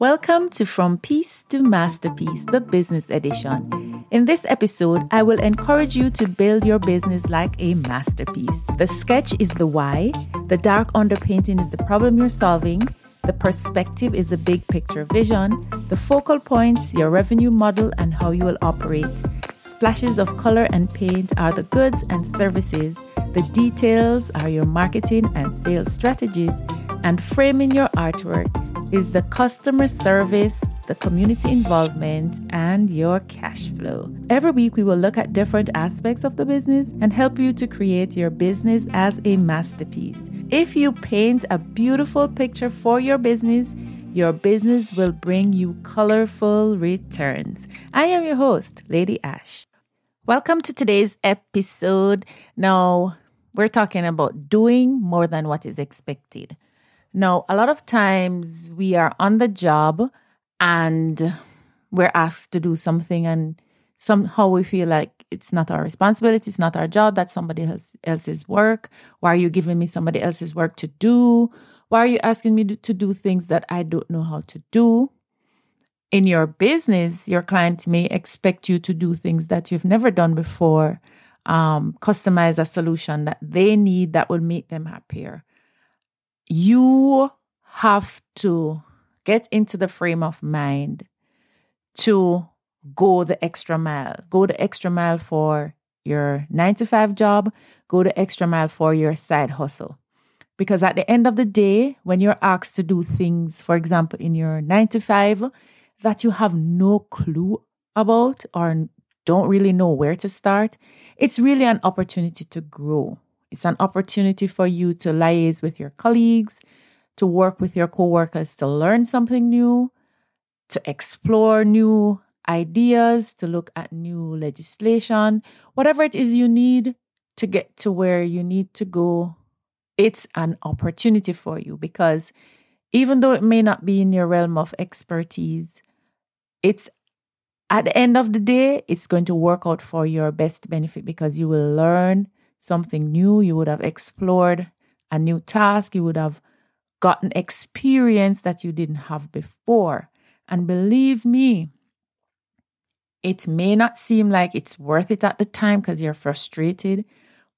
Welcome to From Peace to Masterpiece, the business edition. In this episode, I will encourage you to build your business like a masterpiece. The sketch is the why, the dark underpainting is the problem you're solving, the perspective is the big picture vision, the focal points, your revenue model, and how you will operate. Splashes of color and paint are the goods and services. The details are your marketing and sales strategies, and framing your artwork is the customer service, the community involvement, and your cash flow. Every week, we will look at different aspects of the business and help you to create your business as a masterpiece. If you paint a beautiful picture for your business, your business will bring you colorful returns. I am your host, Lady Ash. Welcome to today's episode. Now, we're talking about doing more than what is expected. Now, a lot of times we are on the job and we're asked to do something, and somehow we feel like it's not our responsibility, it's not our job, that's somebody else, else's work. Why are you giving me somebody else's work to do? Why are you asking me to do things that I don't know how to do? In your business, your client may expect you to do things that you've never done before, um, customize a solution that they need that will make them happier you have to get into the frame of mind to go the extra mile. Go the extra mile for your nine to five job, go the extra mile for your side hustle. Because at the end of the day, when you're asked to do things, for example, in your nine to five, that you have no clue about or don't really know where to start, it's really an opportunity to grow. It's an opportunity for you to liaise with your colleagues, to work with your coworkers to learn something new, to explore new ideas, to look at new legislation, whatever it is you need to get to where you need to go. It's an opportunity for you because even though it may not be in your realm of expertise, it's at the end of the day, it's going to work out for your best benefit because you will learn something new, you would have explored a new task, you would have gotten experience that you didn't have before. And believe me, it may not seem like it's worth it at the time because you're frustrated,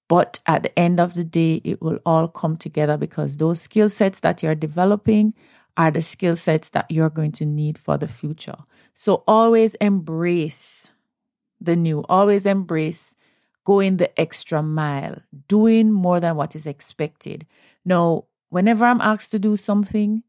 but at the end of the day, it will all come together because those skill sets that you're developing are the skill sets that you're going to need for the future. So always embrace the new, always embrace going the extra mile, doing more than what is expected. Now, whenever I'm asked to do something,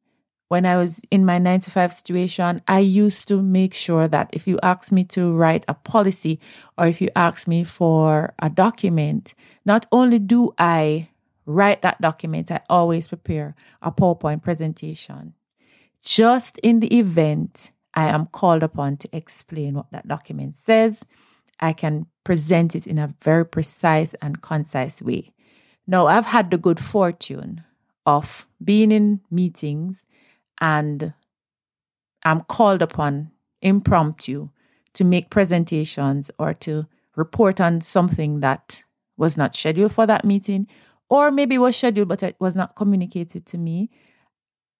when I was in my nine to five situation, I used to make sure that if you ask me to write a policy or if you ask me for a document, not only do I write that document, I always prepare a PowerPoint presentation. Just in the event I am called upon to explain what that document says, I can present it in a very precise and concise way. Now, I've had the good fortune of being in meetings and I'm called upon impromptu to make presentations or to report on something that was not scheduled for that meeting or maybe was scheduled but it was not communicated to me.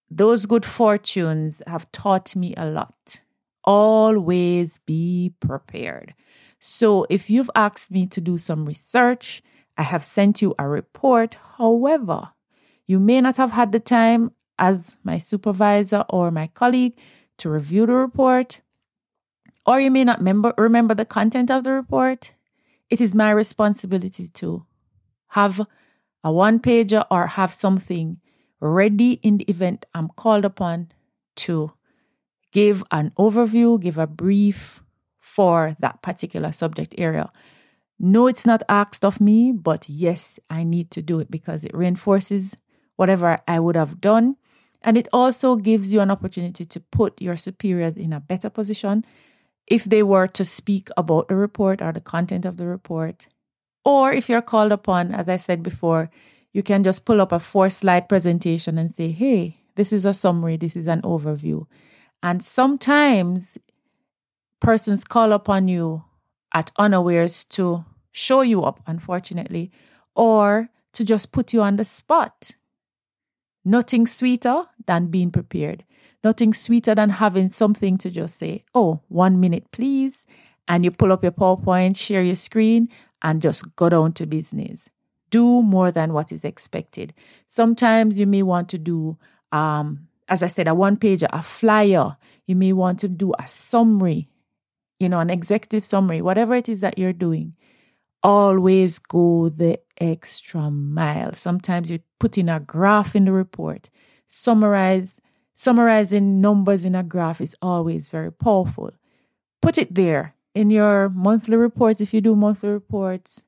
Those good fortunes have taught me a lot. Always be prepared. So if you've asked me to do some research, I have sent you a report. However, you may not have had the time as my supervisor or my colleague to review the report, or you may not remember, remember the content of the report. It is my responsibility to have a one pager or have something ready in the event I'm called upon to give an overview, give a brief for that particular subject area. No, it's not asked of me, but yes, I need to do it because it reinforces whatever I would have done. And it also gives you an opportunity to put your superiors in a better position if they were to speak about the report or the content of the report. Or if you're called upon, as I said before, you can just pull up a four slide presentation and say, hey, this is a summary, this is an overview. And sometimes persons call upon you at unawares to show you up, unfortunately, or to just put you on the spot. Nothing sweeter than being prepared. nothing sweeter than having something to just say, oh, one minute, please. And you pull up your PowerPoint, share your screen, and just go down to business. Do more than what is expected. Sometimes you may want to do, um, as I said, a one page, a flyer. You may want to do a summary, you know, an executive summary, whatever it is that you're doing. Always go the extra mile. Sometimes you put in a graph in the report. Summarize, summarizing numbers in a graph is always very powerful. Put it there in your monthly reports, if you do monthly reports,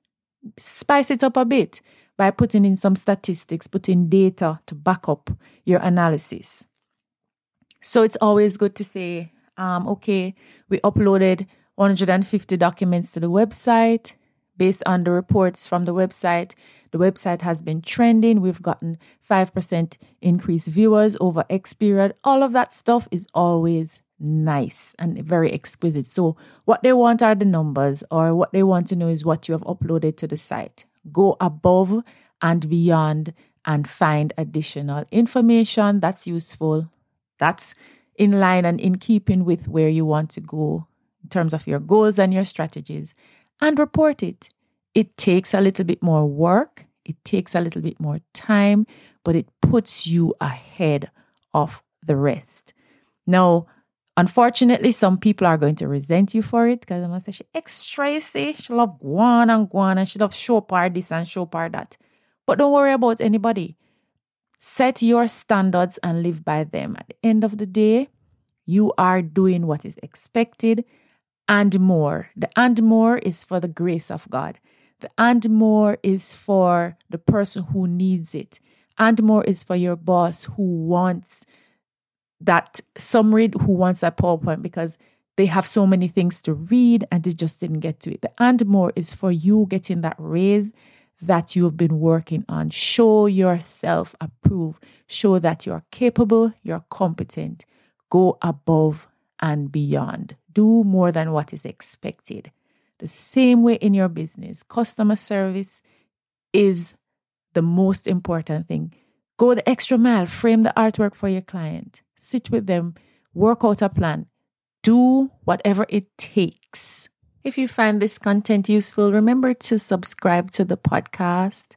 spice it up a bit by putting in some statistics, putting data to back up your analysis. So it's always good to say, um, okay, we uploaded 150 documents to the website. Based on the reports from the website, the website has been trending. We've gotten 5% increased viewers over X period. All of that stuff is always nice and very exquisite. So, what they want are the numbers, or what they want to know is what you have uploaded to the site. Go above and beyond and find additional information that's useful, that's in line and in keeping with where you want to go in terms of your goals and your strategies, and report it. It takes a little bit more work, it takes a little bit more time, but it puts you ahead of the rest. Now, Unfortunately, some people are going to resent you for it because they must say she extra she love guan and guan and she love show part this and show part that. But don't worry about anybody. Set your standards and live by them. At the end of the day, you are doing what is expected and more. The and more is for the grace of God. The and more is for the person who needs it. And more is for your boss who wants that summary who wants that PowerPoint because they have so many things to read and they just didn't get to it. The and more is for you getting that raise that you've been working on. Show yourself approved. Show that you're capable, you're competent. Go above and beyond. Do more than what is expected. The same way in your business, customer service is the most important thing. Go the extra mile, frame the artwork for your client sit with them, work out a plan, do whatever it takes. If you find this content useful, remember to subscribe to the podcast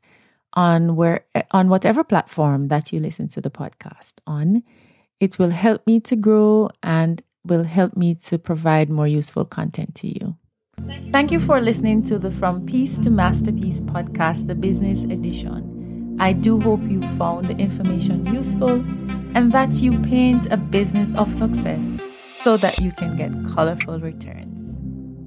on where on whatever platform that you listen to the podcast on. It will help me to grow and will help me to provide more useful content to you. Thank you for listening to the From Peace to Masterpiece podcast, the business edition. I do hope you found the information useful and that you paint a business of success so that you can get colorful returns.